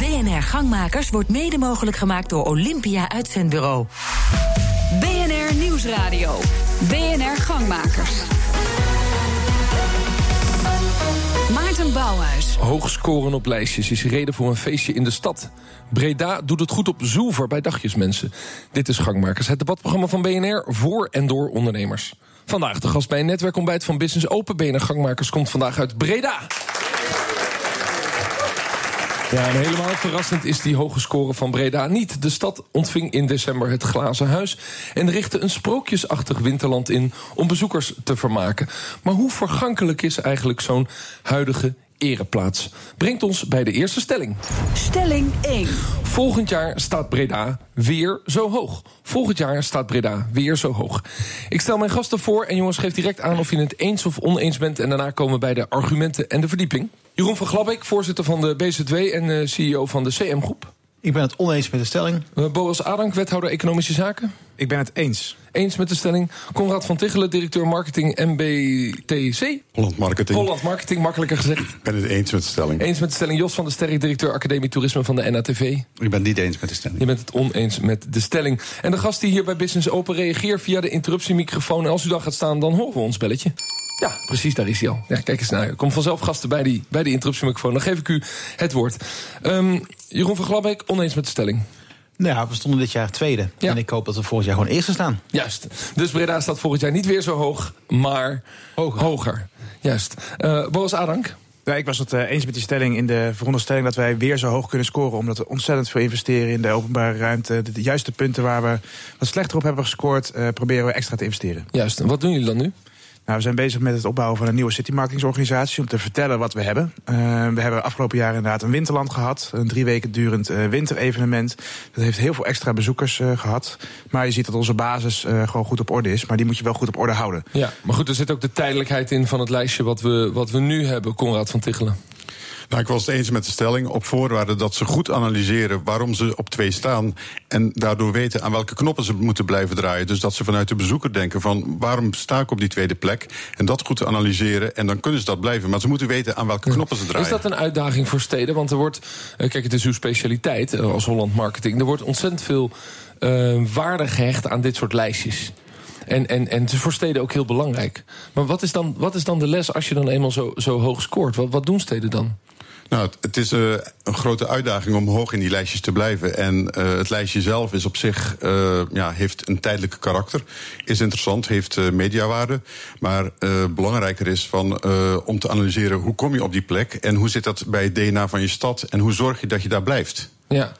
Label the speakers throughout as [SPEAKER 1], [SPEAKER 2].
[SPEAKER 1] BNR Gangmakers wordt mede mogelijk gemaakt door Olympia Uitzendbureau.
[SPEAKER 2] BNR Nieuwsradio. BNR Gangmakers. Maarten Bouwhuis.
[SPEAKER 3] Hoog scoren op lijstjes is reden voor een feestje in de stad. Breda doet het goed op Zoever bij dagjesmensen. Dit is Gangmakers, het debatprogramma van BNR voor en door ondernemers. Vandaag de gast bij een netwerkontbijt van Business Open. Gangmakers komt vandaag uit Breda. Ja, en helemaal verrassend is die hoge score van Breda niet. De stad ontving in december het Glazen Huis en richtte een sprookjesachtig winterland in om bezoekers te vermaken. Maar hoe vergankelijk is eigenlijk zo'n huidige ereplaats? Brengt ons bij de eerste stelling.
[SPEAKER 2] Stelling 1.
[SPEAKER 3] Volgend jaar staat Breda weer zo hoog. Volgend jaar staat Breda weer zo hoog. Ik stel mijn gasten voor en jongens, geef direct aan of je het eens of oneens bent. En daarna komen we bij de argumenten en de verdieping. Jeroen van Glabbeek, voorzitter van de BZW en eh, CEO van de CM Groep.
[SPEAKER 4] Ik ben het oneens met de stelling.
[SPEAKER 3] Uh, Boas Adank, wethouder Economische Zaken.
[SPEAKER 5] Ik ben het eens.
[SPEAKER 3] Eens met de stelling. Conrad van Tichelen, directeur marketing MBTC.
[SPEAKER 6] Holland Marketing.
[SPEAKER 3] Holland Marketing, makkelijker gezegd.
[SPEAKER 6] Ik ben het eens met de stelling.
[SPEAKER 3] Eens met de stelling. Jos van der Sterk, directeur Academie Toerisme van de NATV.
[SPEAKER 7] Ik ben het niet eens met de stelling.
[SPEAKER 3] Je bent het oneens met de stelling. En de gast die hier bij Business Open reageert via de interruptiemicrofoon. En als u dan gaat staan, dan horen we ons belletje. Ja, precies, daar is hij al. Ja, kijk eens naar. Er komt vanzelf gasten bij die, bij die interruptiemicrofoon. Dan geef ik u het woord. Um, Jeroen van Glabbeek, oneens met de stelling.
[SPEAKER 4] Nou ja, we stonden dit jaar tweede.
[SPEAKER 3] Ja.
[SPEAKER 4] En ik hoop dat we volgend jaar gewoon eerste staan.
[SPEAKER 3] Juist. Dus Breda staat volgend jaar niet weer zo hoog, maar
[SPEAKER 4] Hoger.
[SPEAKER 3] hoger. Juist. Uh, Boas Adank.
[SPEAKER 5] Ja, ik was het uh, eens met die stelling in de veronderstelling dat wij weer zo hoog kunnen scoren. Omdat we ontzettend veel investeren in de openbare ruimte. De, de juiste punten waar we wat slechter op hebben gescoord, uh, proberen we extra te investeren.
[SPEAKER 3] Juist. En wat doen jullie dan nu?
[SPEAKER 5] Nou, we zijn bezig met het opbouwen van een nieuwe citymarketingsorganisatie... om te vertellen wat we hebben. Uh, we hebben afgelopen jaar inderdaad een winterland gehad. Een drie weken durend uh, winterevenement. Dat heeft heel veel extra bezoekers uh, gehad. Maar je ziet dat onze basis gewoon goed op orde is. Maar die moet je wel goed op orde houden.
[SPEAKER 3] Ja, maar goed, er zit ook de tijdelijkheid in van het lijstje... wat we, wat we nu hebben, Conrad van Tichelen.
[SPEAKER 6] Nou, ik was het eens met de stelling op voorwaarde dat ze goed analyseren waarom ze op twee staan. En daardoor weten aan welke knoppen ze moeten blijven draaien. Dus dat ze vanuit de bezoeker denken van waarom sta ik op die tweede plek? En dat goed analyseren en dan kunnen ze dat blijven. Maar ze moeten weten aan welke knoppen ze draaien.
[SPEAKER 3] Is dat een uitdaging voor steden? Want er wordt, kijk, het is uw specialiteit als Holland Marketing. Er wordt ontzettend veel uh, waarde gehecht aan dit soort lijstjes. En, en, en het is voor steden ook heel belangrijk. Maar wat is dan, wat is dan de les als je dan eenmaal zo, zo hoog scoort? Wat, wat doen steden dan?
[SPEAKER 6] Nou, het, is uh, een grote uitdaging om hoog in die lijstjes te blijven. En uh, het lijstje zelf is op zich, uh, ja, heeft een tijdelijke karakter. Is interessant, heeft mediawaarde. Maar belangrijker is van, om te analyseren hoe kom je op die plek... en hoe zit dat bij het DNA van je stad... en hoe zorg je dat je daar blijft.
[SPEAKER 3] Ja.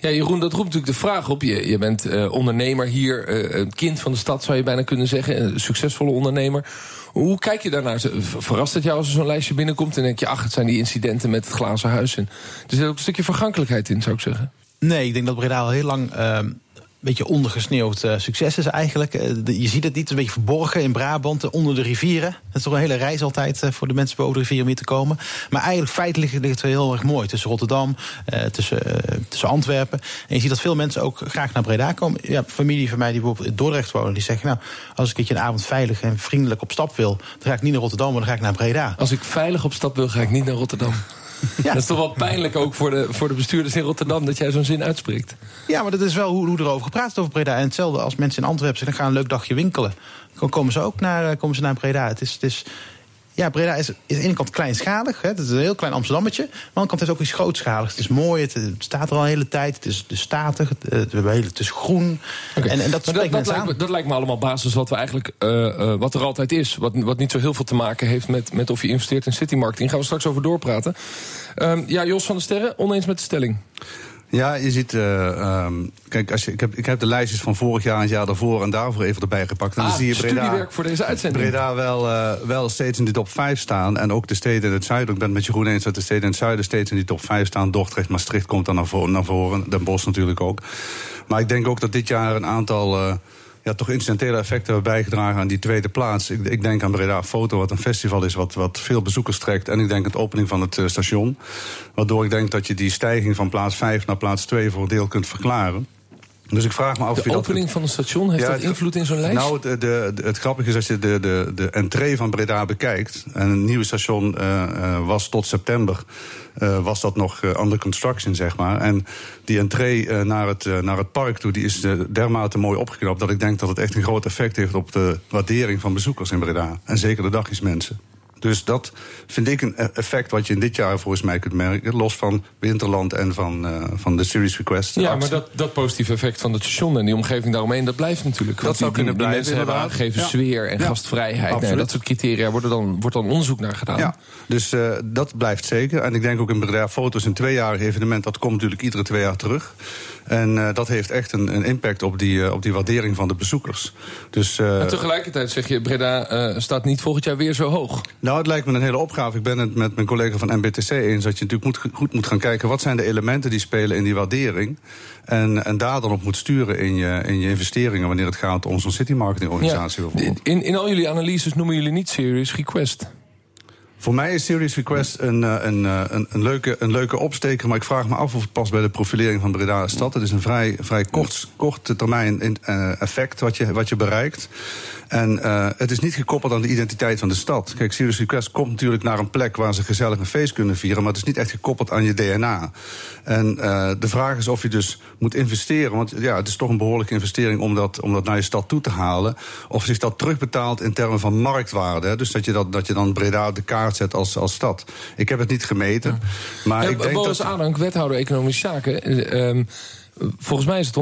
[SPEAKER 3] ja, Jeroen, dat roept natuurlijk de vraag op. Je, je bent uh, ondernemer hier, uh, een kind van de stad zou je bijna kunnen zeggen, een succesvolle ondernemer. Hoe kijk je daarnaar? Verrast het jou als er zo'n lijstje binnenkomt en denk je, ach, het zijn die incidenten met het glazen huis. En er zit ook een stukje vergankelijkheid in, zou ik zeggen.
[SPEAKER 4] Nee, ik denk dat Breda al heel lang een beetje ondergesneeuwd uh, succes is eigenlijk. De, je ziet het niet, het een beetje verborgen in Brabant, uh, onder de rivieren. Het is toch een hele reis altijd voor de mensen boven de rivier om hier te komen. Maar eigenlijk feitelijk ligt het heel erg mooi. Tussen Rotterdam, tussen, tussen Antwerpen. En je ziet dat veel mensen ook graag naar Breda komen. Ja, familie van mij die bijvoorbeeld in Dordrecht wonen, die zeggen... nou, als ik een een avond veilig en vriendelijk op stap wil... dan ga ik niet naar Rotterdam, maar dan ga ik naar Breda.
[SPEAKER 3] Als ik veilig op stap wil, ga ik niet naar Rotterdam. Ja. Dat is toch wel pijnlijk ook voor de, voor de bestuurders in Rotterdam... dat jij zo'n zin uitspreekt.
[SPEAKER 4] Ja, maar dat is wel hoe, hoe erover gepraat is over Breda. En hetzelfde als mensen in Antwerpen zeggen... dan gaan een leuk dagje winkelen. Dan komen ze ook naar, komen ze naar Breda. Het is... Het is ja, Breda is, is aan de ene kant kleinschalig. Hè. Het is een heel klein Amsterdammetje. Maar aan de andere kant is het ook iets grootschaligs. Het is mooi, het, het staat er al een hele tijd. Het is, is statig, het, het, is groen.
[SPEAKER 3] Okay.
[SPEAKER 4] En, en dat,
[SPEAKER 3] dat, dat, lijkt me, dat, lijkt me, allemaal basis wat, we eigenlijk, uh, uh, wat er altijd is. Wat, wat niet zo heel veel te maken heeft met, met of je investeert in citymarketing. Gaan we straks over doorpraten. Um, ja, Jos van der Sterren, oneens met de stelling.
[SPEAKER 7] Ja, je ziet. Uh, um, kijk, als je, ik, heb, ik heb de lijstjes van vorig jaar en het jaar daarvoor en daarvoor even erbij gepakt. En
[SPEAKER 3] ah,
[SPEAKER 7] dan zie je Breda,
[SPEAKER 3] voor deze uitzending.
[SPEAKER 7] Breda wel, uh, wel steeds in de top 5 staan. En ook de steden in het zuiden. Ik ben het met Jeroen eens dat de steden in het zuiden steeds in die top 5 staan. Dordrecht, Maastricht komt dan naar voren. Naar voren Den Bosch natuurlijk ook. Maar ik denk ook dat dit jaar een aantal. Uh, ja, toch incidentele effecten hebben bijgedragen aan die tweede plaats. Ik, ik denk aan Breda Foto, wat een festival is wat, wat veel bezoekers trekt. En ik denk aan de opening van het uh, station. Waardoor ik denk dat je die stijging van plaats 5 naar plaats 2 voor een deel kunt verklaren. Dus ik vraag me af of
[SPEAKER 3] De opening
[SPEAKER 7] dat...
[SPEAKER 3] van een station, heeft
[SPEAKER 7] Ja,
[SPEAKER 3] dat
[SPEAKER 7] het-
[SPEAKER 3] invloed in zo'n lijst?
[SPEAKER 7] Nou, de, het grappige is als je de, de, de entree van Breda bekijkt. En een nieuwe station eh, eh, was tot september. eh, was dat nog under construction, zeg maar. En die entree naar, het, naar het park toe, die is dermate mooi opgeknapt. dat ik denk dat het echt een groot effect heeft op de waardering van bezoekers in Breda. En zeker de dagjesmensen. Dus dat vind ik een e- effect wat je in dit jaar volgens mij kunt merken. Los van Winterland en van, eh, van de Series Request.
[SPEAKER 3] Ja,
[SPEAKER 7] actie.
[SPEAKER 3] maar dat, dat positieve effect van het station en die omgeving daaromheen, dat blijft natuurlijk. Want
[SPEAKER 7] zou
[SPEAKER 3] die, die,
[SPEAKER 7] kunnen
[SPEAKER 3] die
[SPEAKER 7] blijven,
[SPEAKER 3] mensen hebben aangegeven
[SPEAKER 7] Ja.
[SPEAKER 3] sfeer en
[SPEAKER 7] Ja.
[SPEAKER 3] gastvrijheid.
[SPEAKER 7] Absoluut.
[SPEAKER 3] dat soort criteria worden dan, wordt dan onderzoek naar gedaan.
[SPEAKER 7] Ja, dus eh, dat blijft zeker. En ik denk ook in Breda Foto's een tweejarig evenement... dat komt natuurlijk iedere twee jaar terug. En eh, dat heeft echt een, een impact op die, op die waardering van de bezoekers. Dus,
[SPEAKER 3] En tegelijkertijd zeg je, Breda staat niet volgend jaar weer zo hoog.
[SPEAKER 7] Nou, het lijkt me een hele opgave. Ik ben het met mijn collega van MBTC eens... dat je natuurlijk moet, goed moet gaan kijken... wat zijn de elementen die spelen in die waardering... en, en daar dan op moet sturen in je, in je investeringen... wanneer het gaat om zo'n city marketing organisatie bijvoorbeeld.
[SPEAKER 3] In, in al jullie analyses noemen jullie niet Serious Request.
[SPEAKER 7] Voor mij is Serious Request een, eh, een, eh, een, een, leuke, een leuke opsteker. Maar ik vraag me af of het past bij de profilering van Breda als stad. Het is een vrij, vrij kort, korte termijn eh, effect wat je, wat je bereikt. En het is niet gekoppeld aan de identiteit van de stad. Kijk, Serious Request komt natuurlijk naar een plek waar ze gezellig een feest kunnen vieren. Maar het is niet echt gekoppeld aan je DNA. En de vraag is of je dus moet investeren. Want ja, het is toch een behoorlijke investering om dat, om dat naar je stad toe te halen. Of zich dat terugbetaalt in termen van marktwaarde. Dus dat je, dat, dat je dan Breda de kaart zet als, als stad. Ik heb het niet gemeten. Maar
[SPEAKER 3] Ja,
[SPEAKER 7] ik denk
[SPEAKER 3] Boris
[SPEAKER 7] dat.
[SPEAKER 3] Adank, wethouder Economische Zaken. eh, ehm, volgens mij is het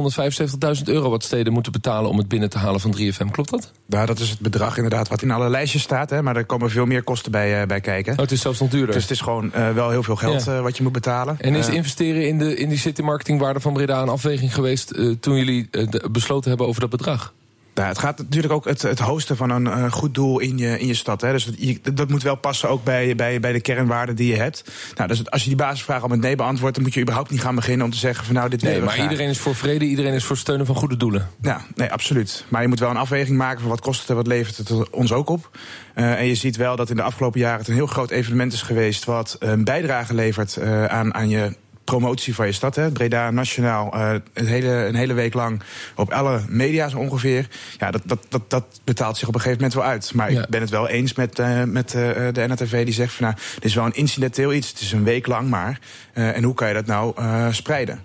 [SPEAKER 3] 175.000 euro wat steden moeten betalen... om het binnen te halen van 3FM. Klopt dat?
[SPEAKER 5] Nou, dat is het bedrag inderdaad wat in alle lijstjes staat. Hè, maar er komen veel meer kosten bij, eh, bij kijken.
[SPEAKER 3] Oh, het is zelfs nog duurder.
[SPEAKER 5] Dus het is gewoon eh, wel heel veel geld
[SPEAKER 3] Ja.
[SPEAKER 5] eh, wat je moet betalen.
[SPEAKER 3] En is investeren in, de, in die city marketingwaarde van Breda een afweging geweest... toen jullie de- besloten hebben over dat bedrag?
[SPEAKER 5] Nou, het gaat natuurlijk ook het, het hosten van een eh, goed doel in je, in je stad. Hè. Dus dat, je- dat moet wel passen ook bij, bij, bij de kernwaarden die je hebt. Nou, dus als je die basisvraag al met nee beantwoordt... dan moet je überhaupt niet gaan beginnen om te zeggen van nou, dit
[SPEAKER 3] Nee, maar
[SPEAKER 5] graag.
[SPEAKER 3] iedereen is voor vrede, iedereen is voor steunen van goede doelen.
[SPEAKER 5] Ja, nee, absoluut. Maar je moet wel een afweging maken van wat kost het en wat levert het ons ook op. Eh, en je ziet wel dat in de afgelopen jaren het een heel groot evenement is geweest... wat een bijdrage levert eh, aan, aan je promotie van je stad. Hè. Breda Nationaal, eh, een, hele, een hele week lang op alle media zo ongeveer. Ja, dat, dat, dat, dat betaalt zich op een gegeven moment wel uit. Maar
[SPEAKER 3] Ja.
[SPEAKER 5] ik ben het wel eens met, eh, met eh, de NRTV die zegt van... nou, dit is wel een incidenteel iets, het is een week lang maar. En hoe kan je dat nou spreiden?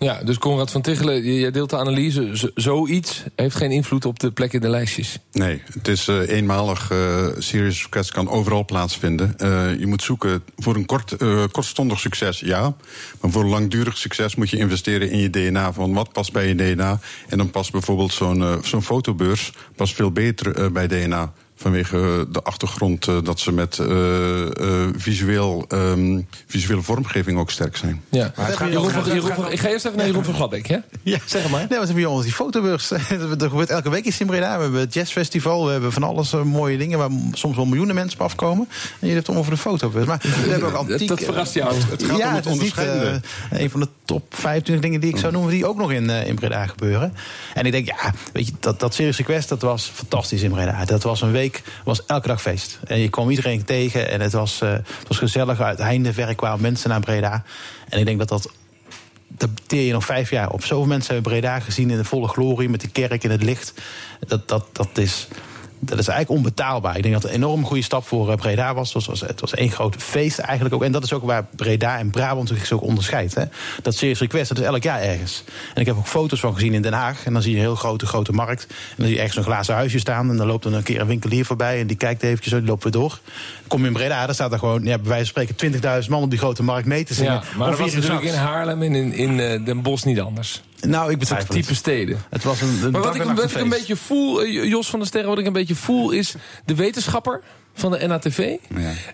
[SPEAKER 3] Ja, dus Conrad van Tichelen, jij deelt de analyse. Zoiets heeft geen invloed op de plek in de lijstjes.
[SPEAKER 6] Nee, het is eh, eenmalig. eh serious request kan overal plaatsvinden. Eh, je moet zoeken voor een kort, kortstondig succes, ja. Maar voor langdurig succes moet je investeren in je DNA. Van wat past bij je DNA? En dan past bijvoorbeeld zo'n zo'n fotobeurs past veel beter bij DNA. Vanwege eh, de achtergrond eh, dat ze met eh, eh, visueel, ehm, visuele vormgeving ook sterk zijn.
[SPEAKER 3] Ja.
[SPEAKER 5] Maar het gaat-
[SPEAKER 3] Jeroen
[SPEAKER 5] gaat-
[SPEAKER 3] ik ga eerst even naar Jeroen van Gladbeek, hè?
[SPEAKER 4] Ja,
[SPEAKER 3] Zeg het maar.
[SPEAKER 4] Nee, we hebben hier die fotobeurs. er gebeurt elke week iets in Breda. We hebben het jazzfestival. We hebben van alles mooie dingen waar soms wel miljoenen mensen op afkomen. En je hebt het voor de fotobeurs. Maar we hebben ook antiek.
[SPEAKER 3] Dat verrast jou.
[SPEAKER 6] Het gaat
[SPEAKER 4] ja,
[SPEAKER 6] om het
[SPEAKER 4] het eh, een van de top 25 dingen die ik zou noemen, die ook nog in, in Breda gebeuren. En ik denk, ja, weet je, dat, dat Serious Request, dat was fantastisch in Breda. Dat was een week, was elke dag feest. En je kwam iedereen tegen en het was, eh, het was gezellig. Uit Heindeverk kwamen mensen naar Breda. En ik denk dat dat dat teer je nog vijf jaar op. Zoveel mensen hebben Breda gezien in de volle glorie... met de kerk in het licht. Dat, dat, dat, is, dat is eigenlijk onbetaalbaar. Ik denk dat het een enorm goede stap voor eh, Breda was. Het was, het was één groot feest eigenlijk ook. En dat is ook waar Breda en Brabant zich ook onderscheidt. Hè? Dat Serious Request, dat is elk jaar ergens. En ik heb ook foto's van gezien in Den Haag. En dan zie je een heel grote, grote markt. En dan zie je ergens een glazen huisje staan. En dan loopt er een keer een winkelier voorbij. En die kijkt eventjes zo, die loopt weer door. Kom je in Breda, dan staat er gewoon... Ja, bij wijze van spreken 20.000 man op die grote markt mee te zingen.
[SPEAKER 3] Ja, maar
[SPEAKER 4] Om
[SPEAKER 3] dat was natuurlijk in. Haarlem en in, in eh, Den Bosch niet anders.
[SPEAKER 4] Nou, ik betwijfel
[SPEAKER 3] type steden.
[SPEAKER 4] Het was een, een
[SPEAKER 3] Maar wat ik, wat ik een beetje voel, eh, Jos van der Sterren, wat ik een beetje voel, is de wetenschapper van de NATV.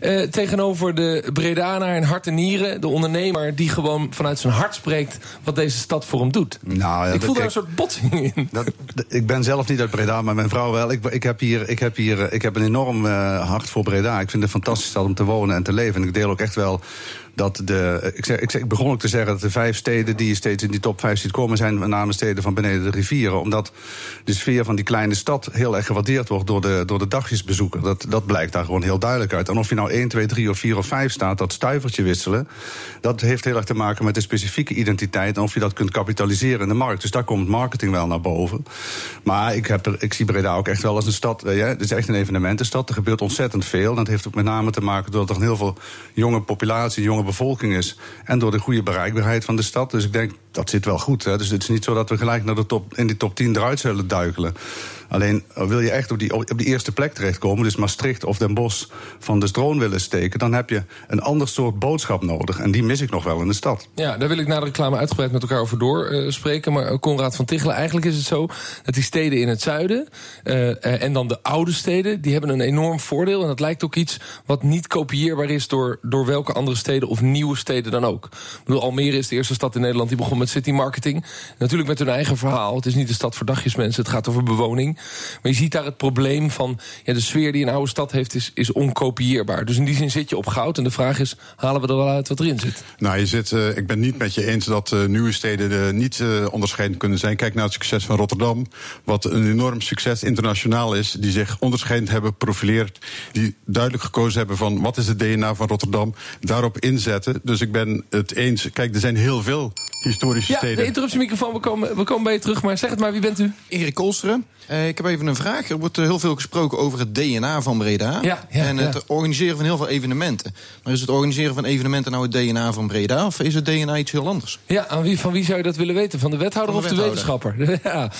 [SPEAKER 3] eh, tegenover de Bredanaar en hart en nieren, de ondernemer die gewoon vanuit zijn hart spreekt wat deze stad voor hem doet.
[SPEAKER 7] Nou, ja,
[SPEAKER 3] ik
[SPEAKER 7] dat-
[SPEAKER 3] voel daar een soort botsing in.
[SPEAKER 7] Dat, ik ben zelf niet uit Breda, maar mijn vrouw wel. Ik, ik, heb, hier, ik, heb, hier, ik heb een enorm eh, hart voor Breda. Ik vind het een fantastisch stad om te wonen en te leven. En ik deel ook echt wel dat de. Ik, zeg, ik, begon ook te zeggen dat de vijf steden die je steeds in die top vijf ziet komen, zijn met name steden van beneden de rivieren. Omdat de sfeer van die kleine stad heel erg gewaardeerd wordt door de, door de dagjesbezoeker. Dat, dat blijkt daar gewoon heel duidelijk uit. En of je nou 1, 2, 3 of 4 of 5 staat, dat stuivertje wisselen, dat heeft heel erg te maken met de specifieke identiteit en of je dat kunt kapitaliseren in de markt. Dus daar komt marketing wel naar boven. Maar ik, heb ik zie Breda ook echt wel als een stad. Ja, het is echt een evenementenstad. Er gebeurt ontzettend veel. Dat heeft ook met name te maken doordat er heel veel jonge populatie, jonge bevolking is. En door de goede bereikbaarheid van de stad. Dus ik denk, dat zit wel goed. Hè. Dus het is niet zo dat we gelijk naar de top, in die top 10 eruit zullen duikelen. Alleen eh, wil je echt op die, op eerste plek terechtkomen, dus Maastricht of Den Bosch van de stroom willen steken, dan heb je een ander soort boodschap nodig. En die mis ik nog wel in de stad.
[SPEAKER 3] Ja, daar wil ik na de reclame uitgebreid met elkaar over doorspreken. Uh, maar Conrad van Tichelen, eigenlijk is het zo dat die steden in het zuiden en dan de oude steden, die hebben een enorm voordeel. En dat lijkt ook iets wat niet kopieerbaar is door, door welke andere steden of nieuwe steden dan ook. Ik bedoel, Almere is de eerste stad in Nederland die begon met city marketing. Natuurlijk met hun eigen verhaal. Het is niet de stad voor dagjesmensen, het gaat over bewoning. Maar je ziet daar het probleem van ja, de sfeer die een oude stad heeft, is, is onkopieerbaar. Dus in die zin zit je op goud. En de vraag is: halen we er wel uit wat erin zit?
[SPEAKER 6] Nou, je zit, uh, ik ben niet met je eens dat uh, nieuwe steden uh, niet onderscheidend kunnen zijn. Kijk naar het succes van Rotterdam, wat een enorm succes internationaal is, die zich onderscheidend hebben profileerd, die duidelijk gekozen hebben van wat is het DNA van Rotterdam, daarop inzetten. Dus ik ben het eens. Kijk, er zijn heel veel historische
[SPEAKER 3] ja,
[SPEAKER 6] steden.
[SPEAKER 3] De interruptiemicrofoon, we komen, we komen bij je terug. Maar zeg het maar, wie bent u?
[SPEAKER 8] Erik Kolsteren. Uh, ik heb even een vraag. Er wordt heel veel gesproken over het DNA van Breda.
[SPEAKER 3] Ja, ja,
[SPEAKER 8] en het organiseren van heel veel evenementen. Maar is het organiseren van evenementen nou het DNA van Breda? Of is het DNA iets heel anders?
[SPEAKER 3] Ja, aan wie, van wie zou je dat willen weten? Van de wethouder
[SPEAKER 8] Van de
[SPEAKER 3] of de wetenschapper? ja.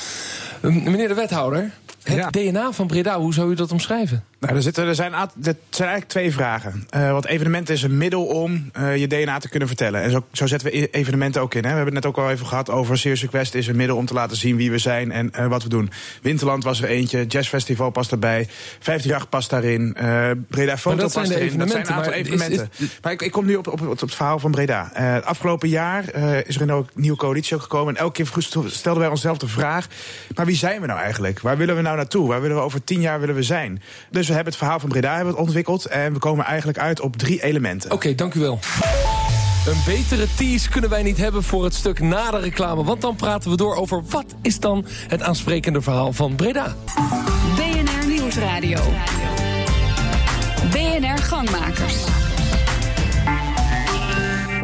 [SPEAKER 3] Meneer de wethouder, het
[SPEAKER 5] Ja.
[SPEAKER 3] DNA van Breda, hoe zou u dat omschrijven?
[SPEAKER 5] Nou, er, zitten, er, zijn, er zijn eigenlijk twee vragen. Eh want evenementen is een middel om eh, je DNA te kunnen vertellen. En zo, zo zetten we e- evenementen ook in. Hè. We hebben het net ook al even gehad over Serious Request is een middel om te laten zien wie we zijn en eh, wat we doen. Winterland was er eentje, Jazzfestival past erbij, 538 past daarin, Breda Foto past erin. Dat zijn een aantal
[SPEAKER 3] evenementen, maar is-
[SPEAKER 5] evenementen. maar ik, ik kom nu op, op, op het verhaal van Breda. Het afgelopen jaar is er een nieuwe coalitie ook gekomen. En elke keer stelden wij onszelf de vraag: maar wie zijn we nou eigenlijk? Waar willen we nou naartoe? Waar willen we over tien jaar willen we zijn? Dus we hebben het verhaal van Breda hebben het ontwikkeld. En we komen eigenlijk uit op drie elementen.
[SPEAKER 3] Oké, dank u wel. Een betere tease kunnen wij niet hebben voor het stuk na de reclame. Want dan praten we door over wat is dan het aansprekende verhaal van Breda.
[SPEAKER 2] BNR Nieuwsradio. BNR Gangmakers.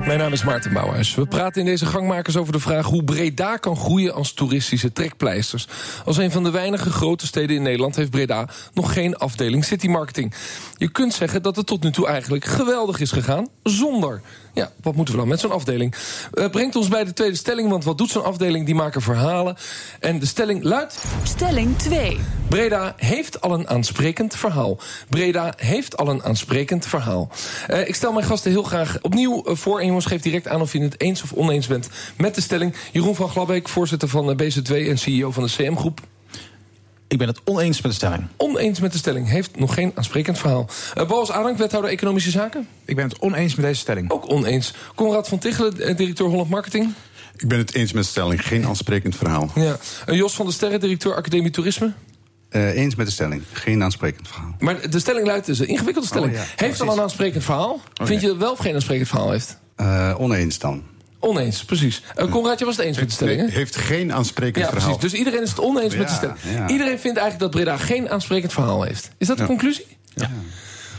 [SPEAKER 3] Mijn naam is Maarten Bouwhuis. We praten in deze gangmakers over de vraag hoe Breda kan groeien als toeristische trekpleisters. Als een van de weinige grote steden in Nederland heeft Breda nog geen afdeling city marketing. Je kunt zeggen dat het tot nu toe eigenlijk geweldig is gegaan zonder. Ja, wat moeten we dan met zo'n afdeling? Eh, brengt ons bij de tweede stelling, want wat doet zo'n afdeling? Die maken verhalen. En de stelling luidt...
[SPEAKER 2] Stelling 2.
[SPEAKER 3] Breda heeft al een aansprekend verhaal. Breda heeft al een aansprekend verhaal. Eh, ik stel mijn gasten heel graag opnieuw eh, voor. En jongens, geef direct aan of je het eens of oneens bent met de stelling. Jeroen van Glabbeek, voorzitter van eh, BZ2 en CEO van de CM-groep.
[SPEAKER 4] Ik ben het oneens met de stelling.
[SPEAKER 3] Oneens met de stelling. Heeft nog geen aansprekend verhaal. Uh, Boas wethouder Economische Zaken.
[SPEAKER 5] Ik ben het oneens met deze stelling.
[SPEAKER 3] Ook oneens. Conrad van Tichelen, eh, directeur Holland Marketing.
[SPEAKER 6] Ik ben het eens met de stelling. Geen aansprekend verhaal.
[SPEAKER 3] Ja. Eh, Jos van der Sterren, directeur Academie Toerisme.
[SPEAKER 7] Uh, eens met de stelling. Geen aansprekend verhaal.
[SPEAKER 3] Maar de stelling luidt, is een ingewikkelde stelling.
[SPEAKER 7] Oh, ja.
[SPEAKER 3] heeft al een aansprekend verhaal? Vind je dat wel of geen aansprekend verhaal heeft?
[SPEAKER 7] Uh, oneens dan.
[SPEAKER 3] Oneens, precies. Uh, Conrad, je was het eens met de stelling, hè?
[SPEAKER 6] Heeft geen aansprekend
[SPEAKER 3] Ja,
[SPEAKER 6] verhaal.
[SPEAKER 3] precies. Dus iedereen is het oneens met de stelling.
[SPEAKER 7] ja.
[SPEAKER 3] Iedereen vindt eigenlijk dat Breda geen aansprekend verhaal heeft. Is dat de
[SPEAKER 6] Ja.
[SPEAKER 3] conclusie?
[SPEAKER 4] Ja.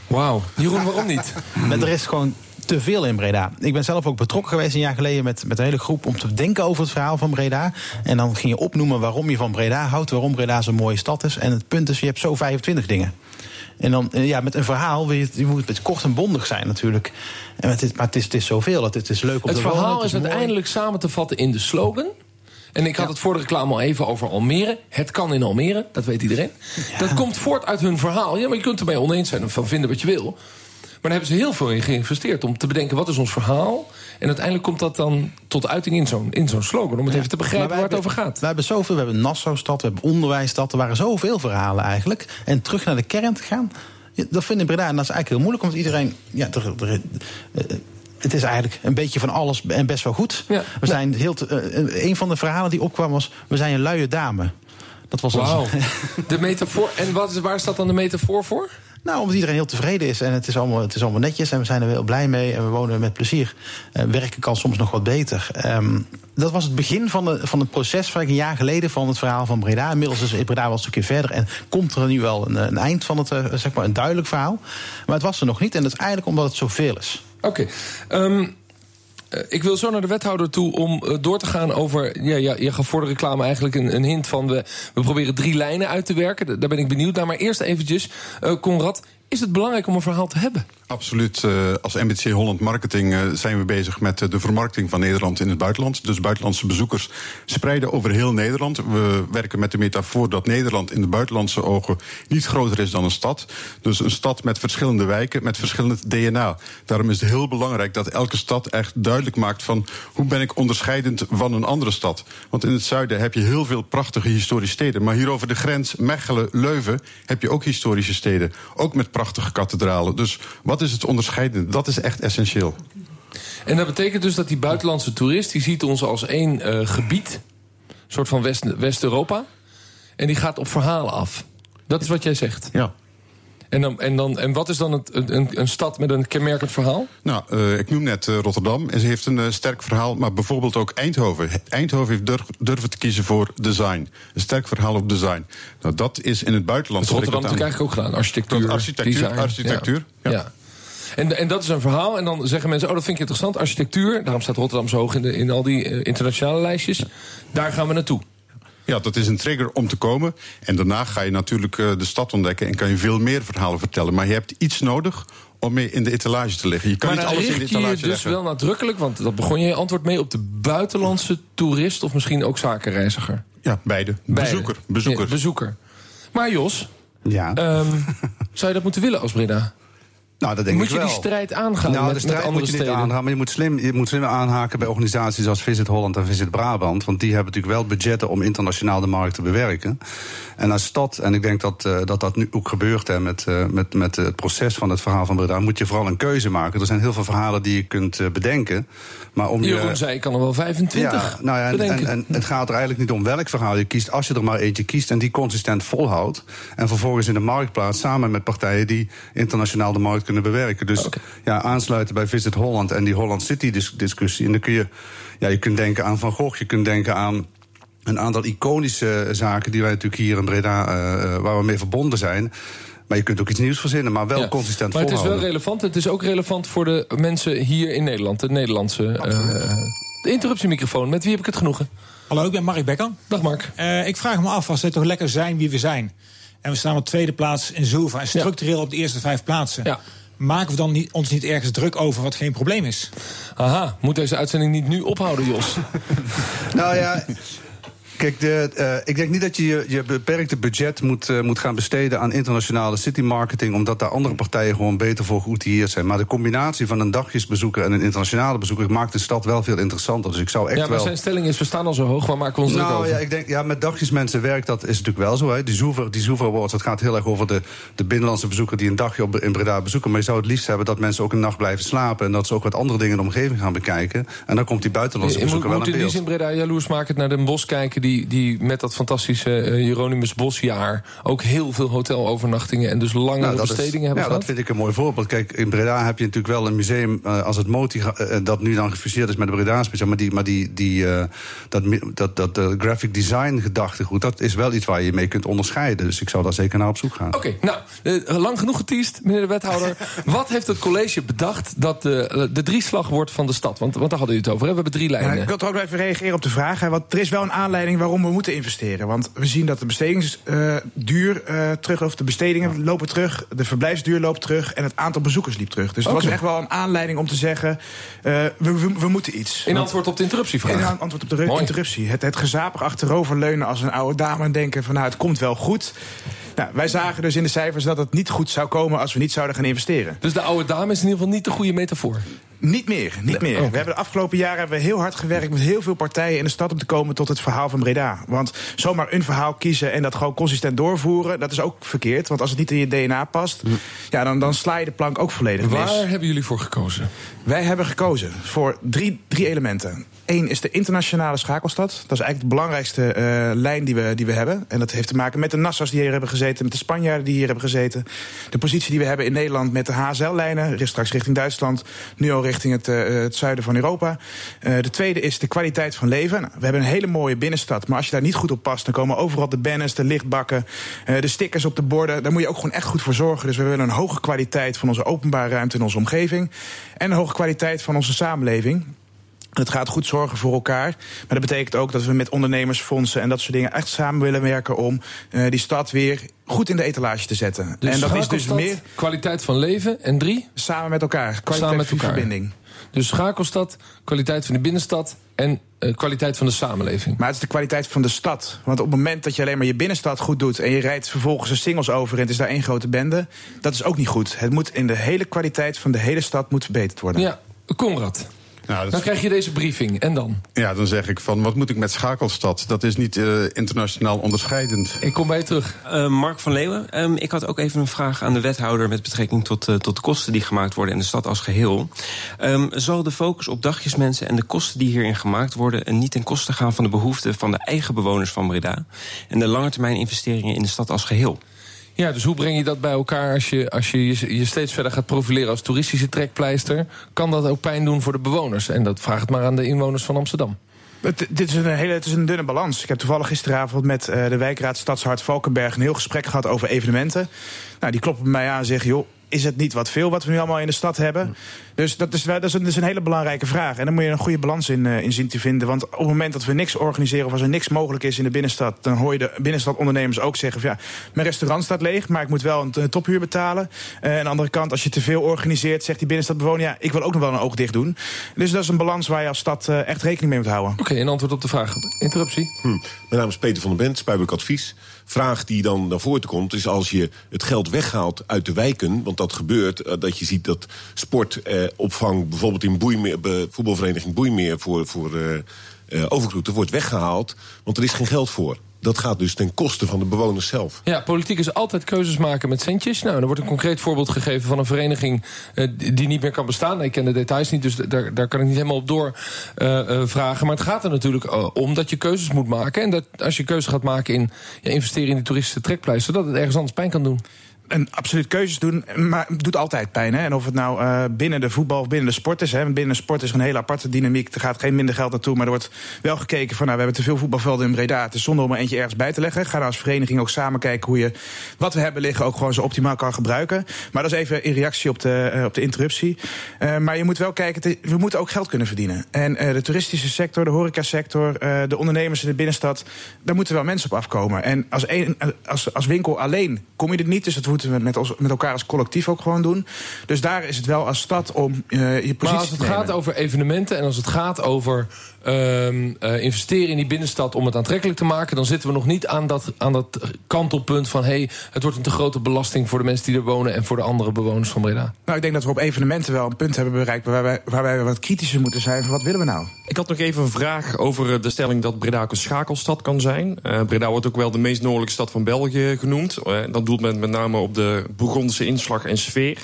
[SPEAKER 3] Wauw. Jeroen, waarom niet?
[SPEAKER 4] Maar er is gewoon te veel in Breda. Ik ben zelf ook betrokken geweest een jaar geleden met, met een hele groep om te denken over het verhaal van Breda. En dan ging je opnoemen waarom je van Breda houdt, waarom Breda zo'n mooie stad is. En het punt is, je hebt zo 25 dingen. En dan, eh, ja, met een verhaal, wil je, je moet het kort en bondig zijn natuurlijk. En het is, maar het is, het is zoveel, het, het is leuk om
[SPEAKER 3] Het
[SPEAKER 4] wonen,
[SPEAKER 3] verhaal
[SPEAKER 4] het
[SPEAKER 3] is
[SPEAKER 4] mooi.
[SPEAKER 3] uiteindelijk samen te vatten in de slogan. En ik had het voor de reclame al even over Almere. Het kan in Almere, dat weet iedereen. Dat komt voort uit hun verhaal. Ja, maar je kunt ermee oneens zijn of van vinden wat je wil. Maar daar hebben ze heel veel in geïnvesteerd om te bedenken wat is ons verhaal. En uiteindelijk komt dat dan tot uiting in zo'n in zo'n slogan. Om het even te begrijpen waar het over gaat.
[SPEAKER 4] We hebben zoveel, we hebben Nassau-stad, we hebben onderwijsstad. Er waren zoveel verhalen eigenlijk. En terug naar de kern te gaan, dat vind ik Breda. En dat is eigenlijk heel moeilijk, omdat iedereen... Ja, er, er, eh, het is eigenlijk een beetje van alles en best wel goed.
[SPEAKER 3] Ja.
[SPEAKER 4] We zijn heel eh, een van de verhalen die opkwam was... we zijn een luie dame. Dat was ons-.
[SPEAKER 3] De metafoor. En wat is, waar staat dan de metafoor voor?
[SPEAKER 4] Nou, omdat iedereen heel tevreden is en het is allemaal, het is allemaal netjes en we zijn er heel blij mee en we wonen met plezier. Uh, werken kan soms nog wat beter. Um, dat was het begin van, de, van het proces, van een jaar geleden, van het verhaal van Breda. Inmiddels is Breda wel een stukje verder en komt er nu wel een, een eind van het, uh, zeg maar, een duidelijk verhaal. Maar het was er nog niet en dat is eigenlijk omdat het zoveel is.
[SPEAKER 3] Oké. Um... Ik wil zo naar de wethouder toe om door te gaan over. Ja, ja, je gaf voor de reclame eigenlijk een, een hint van. We, we proberen drie lijnen uit te werken. Daar ben ik benieuwd naar. Maar eerst eventjes, uh, Conrad. Is het belangrijk om een verhaal te hebben?
[SPEAKER 6] Absoluut. Uh, als MBC Holland Marketing uh, zijn we bezig met uh, de vermarkting van Nederland in het buitenland. Dus buitenlandse bezoekers spreiden over heel Nederland. We werken met de metafoor dat Nederland in de buitenlandse ogen niet groter is dan een stad. Dus een stad met verschillende wijken, met verschillend DNA. Daarom is het heel belangrijk dat elke stad echt duidelijk maakt van hoe ben ik onderscheidend van een andere stad. Want in het zuiden heb je heel veel prachtige historische steden. Maar hier over de grens, Mechelen, Leuven, heb je ook historische steden. Ook met prachtige kathedralen. Dus wat is het onderscheidende? Dat is echt essentieel.
[SPEAKER 3] En dat betekent dus dat die buitenlandse toerist... die ziet ons als één uh, gebied, een soort van West-Europa... West en die gaat op verhalen af. Dat is wat jij zegt?
[SPEAKER 6] Ja.
[SPEAKER 3] En, dan, en, dan, en wat is dan het, een, een stad met een kenmerkend verhaal?
[SPEAKER 6] Nou, uh, ik noem net uh, Rotterdam en ze heeft een uh, sterk verhaal. Maar bijvoorbeeld ook Eindhoven. Eindhoven heeft durf, durven te kiezen voor design. Een sterk verhaal op design. Nou, dat is in het buitenland...
[SPEAKER 3] Dat Rotterdam natuurlijk eigenlijk ook gedaan. Architectuur,
[SPEAKER 6] architectuur,
[SPEAKER 3] design.
[SPEAKER 6] architectuur.
[SPEAKER 3] ja. ja. En, en dat is een verhaal. En dan zeggen mensen, oh, dat vind ik interessant. Architectuur, daarom staat Rotterdam zo hoog in, de, in al die uh, internationale lijstjes. Daar gaan we naartoe.
[SPEAKER 6] Ja, dat is een trigger om te komen. En daarna ga je natuurlijk uh, de stad ontdekken en kan je veel meer verhalen vertellen. Maar je hebt iets nodig om mee in de etalage te liggen. Je kan
[SPEAKER 3] maar
[SPEAKER 6] niet alles in de etalage
[SPEAKER 3] je dus
[SPEAKER 6] leggen.
[SPEAKER 3] wel nadrukkelijk, want dat begon je je antwoord mee... op de buitenlandse toerist of misschien ook zakenreiziger?
[SPEAKER 6] Ja, beide. beide. Bezoeker. Bezoeker.
[SPEAKER 3] Ja, bezoeker. Maar Jos,
[SPEAKER 7] ja.
[SPEAKER 3] um, zou je dat moeten willen als Breda?
[SPEAKER 7] Nou, dat denk
[SPEAKER 3] moet
[SPEAKER 7] ik
[SPEAKER 3] je
[SPEAKER 7] wel.
[SPEAKER 3] die strijd aangaan
[SPEAKER 7] nou,
[SPEAKER 3] met,
[SPEAKER 7] de strijd moet je niet
[SPEAKER 3] steden?
[SPEAKER 7] aangaan, maar je moet, slim, je moet slim aanhaken bij organisaties als Visit Holland en Visit Brabant. Want die hebben natuurlijk wel budgetten om internationaal de markt te bewerken. En als stad, en ik denk dat uh, dat, dat nu ook gebeurt hè, met, uh, met, met het proces van het verhaal van Breda, moet je vooral een keuze maken. Er zijn heel veel verhalen die je kunt uh, bedenken. Maar om
[SPEAKER 3] Jeroen
[SPEAKER 7] je,
[SPEAKER 3] zei, ik kan er wel 25
[SPEAKER 7] ja, nou ja, en, en, en, het gaat er eigenlijk niet om welk verhaal je kiest. Als je er maar eentje kiest en die consistent volhoudt. En vervolgens in de markt plaatst samen met partijen die internationaal de markt kunnen bewerken. Dus
[SPEAKER 3] okay.
[SPEAKER 7] ja, aansluiten bij Visit Holland en die Holland City discussie. En dan kun je, ja, je kunt denken aan Van Gogh, je kunt denken aan een aantal iconische zaken die wij natuurlijk hier in Breda, uh, waar we mee verbonden zijn. Maar je kunt ook iets nieuws verzinnen, maar wel
[SPEAKER 3] ja.
[SPEAKER 7] consistent
[SPEAKER 3] Maar het is wel relevant. Het is ook relevant voor de mensen hier in Nederland. De Nederlandse... Uh, de interruptiemicrofoon. Met wie heb ik het genoegen?
[SPEAKER 9] Hallo, ik ben Mark Bekker.
[SPEAKER 3] Dag Mark.
[SPEAKER 9] Uh, ik vraag me af, als we toch lekker zijn wie we zijn... en we staan op tweede plaats in Zilver... en structureel ja. op de eerste vijf plaatsen...
[SPEAKER 3] Ja.
[SPEAKER 9] Maken we dan niet, ons niet ergens druk over wat geen probleem is?
[SPEAKER 3] Aha, moet deze uitzending niet nu ophouden, Jos?
[SPEAKER 7] nou ja... Kijk, de, uh, ik denk niet dat je je, je beperkte budget moet, uh, moet gaan besteden aan internationale city marketing, omdat daar andere partijen gewoon beter voor geoutilleerd zijn. Maar de combinatie van een dagjesbezoeker en een internationale bezoeker maakt de stad wel veel interessanter. Dus ik zou echt
[SPEAKER 3] ja, maar
[SPEAKER 7] wel...
[SPEAKER 3] zijn stelling is, we staan al zo hoog, waar maken we ons
[SPEAKER 7] nou,
[SPEAKER 3] druk over?
[SPEAKER 7] Ja, ik denk, ja, met dagjesmensen werkt dat, is natuurlijk wel zo. Hè. Die Zoever, die Zoever Awards, dat gaat heel erg over de, de binnenlandse bezoeker die een dagje op, in Breda bezoeken. Maar je zou het liefst hebben dat mensen ook een nacht blijven slapen en dat ze ook wat andere dingen in de omgeving gaan bekijken. En dan komt die buitenlandse bezoeker
[SPEAKER 3] moet,
[SPEAKER 7] wel
[SPEAKER 3] moet
[SPEAKER 7] in
[SPEAKER 3] in
[SPEAKER 7] beeld.
[SPEAKER 3] die zin Breda jaloers maken naar Den Bosch kijken, die, die met dat fantastische uh, Jeronimus Bosjaar ook heel veel hotelovernachtingen en dus langere
[SPEAKER 7] nou,
[SPEAKER 3] bestedingen
[SPEAKER 7] is,
[SPEAKER 3] hebben
[SPEAKER 7] ja,
[SPEAKER 3] gehad.
[SPEAKER 7] dat vind ik een mooi voorbeeld. Kijk, in Breda heb je natuurlijk wel een museum uh, als het Moti, uh, dat nu dan gefuseerd is met de Breda's museum, maar die, maar die, die dat, dat, dat uh, graphic design gedachtegoed, dat is wel iets waar je mee kunt onderscheiden. Dus ik zou daar zeker naar op zoek gaan.
[SPEAKER 3] Oké, okay, nou, lang genoeg geteased, meneer de wethouder. Wat heeft het college bedacht dat de, de drieslag wordt van de stad? Want, want daar hadden u het over, hè? we hebben drie lijnen.
[SPEAKER 5] Ja, ik wil toch ook even reageren op de vraag. Hè, want er is wel een aanleiding waarom we moeten investeren. Want we zien dat de bestedingsduur uh, terug, of de bestedingen ja. lopen terug, de verblijfsduur loopt terug en het aantal bezoekers liep terug. Dus okay. er was echt wel een aanleiding om te zeggen: uh, we, we, we, moeten iets.
[SPEAKER 3] In antwoord op de interruptievraag.
[SPEAKER 5] In antwoord op de
[SPEAKER 3] Mooi.
[SPEAKER 5] interruptie. Het, het gezapig achteroverleunen als een oude dame en denken: van nou, het komt wel goed. Nou, wij zagen dus in de cijfers dat het niet goed zou komen als we niet zouden gaan investeren.
[SPEAKER 3] Dus de oude dame is in ieder geval niet de goede metafoor.
[SPEAKER 5] Niet meer, niet meer. We hebben de afgelopen jaren hebben we heel hard gewerkt met heel veel partijen in de stad om te komen tot het verhaal van Breda. Want zomaar een verhaal kiezen en dat gewoon consistent doorvoeren, dat is ook verkeerd. Want als het niet in je DNA past, ja, dan, dan sla je de plank ook volledig mis.
[SPEAKER 3] Waar hebben jullie voor gekozen?
[SPEAKER 5] Wij hebben gekozen voor drie, drie elementen. Eén is de internationale schakelstad. Dat is eigenlijk de belangrijkste eh, lijn die we, die we hebben. En dat heeft te maken met de Nassau's die hier hebben gezeten, met de Spanjaarden die hier hebben gezeten. De positie die we hebben in Nederland met de HSL-lijnen, straks richting Duitsland, nu al richting het, eh, het zuiden van Europa. Eh, de tweede is de kwaliteit van leven. Nou, we hebben een hele mooie binnenstad, maar als je daar niet goed op past, dan komen overal de banners, de lichtbakken, de stickers op de borden. Daar moet je ook gewoon echt goed voor zorgen. Dus we willen een hoge kwaliteit van onze openbare ruimte in onze omgeving. En een hoge kwaliteit van onze samenleving. Het gaat goed zorgen voor elkaar. Maar dat betekent ook dat we met ondernemersfondsen en dat soort dingen echt samen willen werken om uh, die stad weer goed in de etalage te zetten.
[SPEAKER 3] Dus
[SPEAKER 5] en dat is dus meer.
[SPEAKER 3] Kwaliteit van leven en drie?
[SPEAKER 5] Samen met elkaar. Kwaliteit
[SPEAKER 3] Samen met
[SPEAKER 5] van
[SPEAKER 3] elkaar.
[SPEAKER 5] verbinding.
[SPEAKER 3] Dus schakelstad, kwaliteit van de binnenstad en uh, kwaliteit van de samenleving.
[SPEAKER 5] Maar het is de kwaliteit van de stad. Want op het moment dat je alleen maar je binnenstad goed doet en je rijdt vervolgens een singles over en het is daar één grote bende, dat is ook niet goed. Het moet in de hele kwaliteit van de hele stad moet verbeterd worden.
[SPEAKER 3] Ja, Conrad.
[SPEAKER 6] Nou,
[SPEAKER 3] Dan krijg je deze briefing. En dan?
[SPEAKER 6] Ja, dan zeg ik van, wat moet ik met Schakelstad? Dat is niet uh, internationaal onderscheidend.
[SPEAKER 3] Ik kom bij je terug.
[SPEAKER 10] Uh, Mark van Leeuwen, um, ik had ook even een vraag aan de wethouder... met betrekking tot, uh, tot de kosten die gemaakt worden in de stad als geheel. Um, zal de focus op dagjesmensen en de kosten die hierin gemaakt worden... niet ten koste gaan van de behoeften van de eigen bewoners van Breda... en de langetermijn investeringen in de stad als geheel?
[SPEAKER 3] Ja, dus hoe breng je dat bij elkaar als je als je, je, steeds verder gaat profileren als toeristische trekpleister? Kan dat ook pijn doen voor de bewoners? En dat vraag het maar aan de inwoners van Amsterdam.
[SPEAKER 5] Dit is een hele, het is een dunne balans. Ik heb toevallig gisteravond met uh, de wijkraad Stadshart Valkenberg een heel gesprek gehad over evenementen. Nou, die kloppen mij aan en zeggen: joh, is het niet wat veel wat we nu allemaal in de stad hebben? Dus dat is, dat is, een, dat is een hele belangrijke vraag. En daar moet je een goede balans in, uh, in zien te vinden. Want op het moment dat we niks organiseren of als er niks mogelijk is in de binnenstad, dan hoor je de binnenstadondernemers ook zeggen: van, ja, mijn restaurant staat leeg, maar ik moet wel een, tophuur betalen. Uh, aan de andere kant, als je te veel organiseert, zegt die binnenstadbewoner: ja, ik wil ook nog wel een oog dicht doen. Dus dat is een balans waar je als stad uh, echt rekening mee moet houden.
[SPEAKER 3] Oké, okay, een antwoord op de vraag. Interruptie.
[SPEAKER 11] Hm. Mijn naam is Peter van der Bent, Spuibelijk Advies. Vraag die dan naar voren komt is als je het geld weghaalt uit de wijken, want dat gebeurt, dat je ziet dat sportopvang bijvoorbeeld in Boeimeer, voetbalvereniging Boeimeer voor, voor uh, overgroeten wordt weggehaald, want er is geen geld voor. Dat gaat dus ten koste van de bewoners zelf.
[SPEAKER 3] Ja, politiek is altijd keuzes maken met centjes. Nou, er wordt een concreet voorbeeld gegeven van een vereniging die niet meer kan bestaan. Ik ken de details niet, dus daar, daar kan ik niet helemaal op door uh, uh, vragen. Maar het gaat er natuurlijk om dat je keuzes moet maken. En dat als je keuzes gaat maken in ja, investeren in die toeristische trekpleister, dat het ergens anders pijn kan doen
[SPEAKER 5] en absoluut keuzes doen, maar het doet altijd pijn. Hè? En of het nou uh, binnen de voetbal of binnen de sport is. Hè? Binnen de sport is een hele aparte dynamiek. Er gaat geen minder geld naartoe, maar er wordt wel gekeken van... nou, we hebben te veel voetbalvelden in Breda. Het is zonder om er eentje ergens bij te leggen. Ga dan als vereniging ook samen kijken hoe je wat we hebben liggen... ook gewoon zo optimaal kan gebruiken. Maar dat is even in reactie op de, uh, op de interruptie. Uh, maar je moet wel kijken, we moeten ook geld kunnen verdienen. En de toeristische sector, de horecasector, de ondernemers in de binnenstad... daar moeten wel mensen op afkomen. En als, een, als, als winkel alleen kom je er niet, dus het moeten we met, met elkaar als collectief ook gewoon doen. Dus daar is het wel als stad om uh, je positie
[SPEAKER 3] Maar als het
[SPEAKER 5] te
[SPEAKER 3] gaat over evenementen en als het gaat over um, uh, investeren in die binnenstad om het aantrekkelijk te maken, dan zitten we nog niet aan dat, aan dat kantelpunt van hey, het wordt een te grote belasting voor de mensen die er wonen en voor de andere bewoners van Breda.
[SPEAKER 5] Nou, ik denk dat we op evenementen wel een punt hebben bereikt waar wij, waar wij wat kritischer moeten zijn van wat willen we nou?
[SPEAKER 12] Ik had nog even een vraag over de stelling dat Breda ook een schakelstad kan zijn. Uh, Breda wordt ook wel de meest noordelijke stad van België genoemd. Uh, dat doelt men met name op de Bourgondische inslag en sfeer.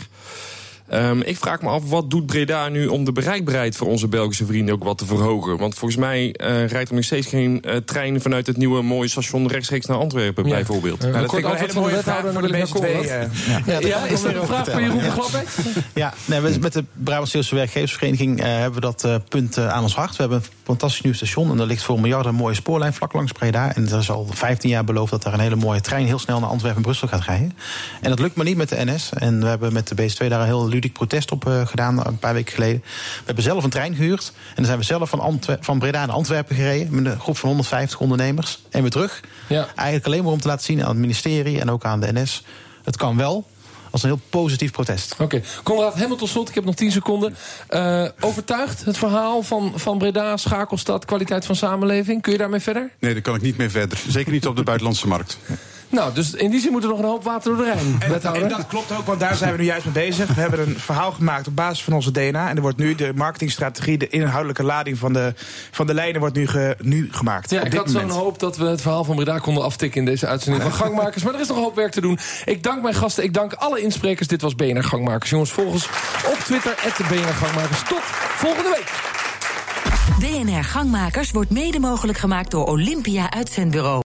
[SPEAKER 12] Um, ik vraag me af, wat doet Breda nu om de bereikbaarheid voor onze Belgische vrienden ook wat te verhogen? Want volgens mij uh, rijdt er nog steeds geen uh, trein vanuit het nieuwe mooie station rechtstreeks naar Antwerpen, ja. bijvoorbeeld.
[SPEAKER 5] Uh, dat vind ik wel een hele mooie vraag voor de mensen twee.
[SPEAKER 3] Ja, ja, ja is er een vraag voor Jeroen Glabbeek?
[SPEAKER 4] Ja, nee, met de Brabantse Werkgeversvereniging hebben we dat punt aan ons hart. We hebben een fantastisch nieuw station en er ligt voor miljarden een mooie spoorlijn vlak langs Breda. En er is al 15 jaar beloofd dat daar een hele mooie trein heel snel naar Antwerpen en Brussel gaat rijden. En dat lukt maar niet met de NS. En we hebben met de BS2 daar een heel ludiek protest op uh, gedaan een paar weken geleden. We hebben zelf een trein gehuurd. En dan zijn we zelf van, Antwer van Breda naar Antwerpen gereden. Met een groep van 150 ondernemers. En weer terug.
[SPEAKER 3] Ja.
[SPEAKER 4] Eigenlijk alleen maar om te laten zien aan het ministerie en ook aan de NS. Het kan wel. Als een heel positief protest.
[SPEAKER 3] Oké, okay. Conrad, helemaal tot slot. Ik heb nog 10 seconden. Uh, overtuigd het verhaal van, van Breda, Schakelstad, kwaliteit van samenleving? Kun je daarmee verder?
[SPEAKER 6] Nee, daar kan ik niet mee verder. Zeker niet op de buitenlandse markt.
[SPEAKER 3] Nou, dus in die zin moet er nog een hoop water door de Rijn,
[SPEAKER 5] En, en dat klopt ook, want daar zijn we nu juist mee bezig. We hebben een verhaal gemaakt op basis van onze DNA. En er wordt nu de marketingstrategie, de inhoudelijke lading van de, van de lijnen wordt nu, ge- nu gemaakt.
[SPEAKER 3] Ja, ik had zo'n hoop dat we het verhaal van Breda konden aftikken in deze uitzending van Gangmakers. Maar er is nog een hoop werk te doen. Ik dank mijn gasten, ik dank alle insprekers. Dit was BNR Gangmakers. Jongens, volg ons op Twitter, BNR Gangmakers. Tot volgende week.
[SPEAKER 1] BNR Gangmakers wordt mede mogelijk gemaakt door Olympia Uitzendbureau.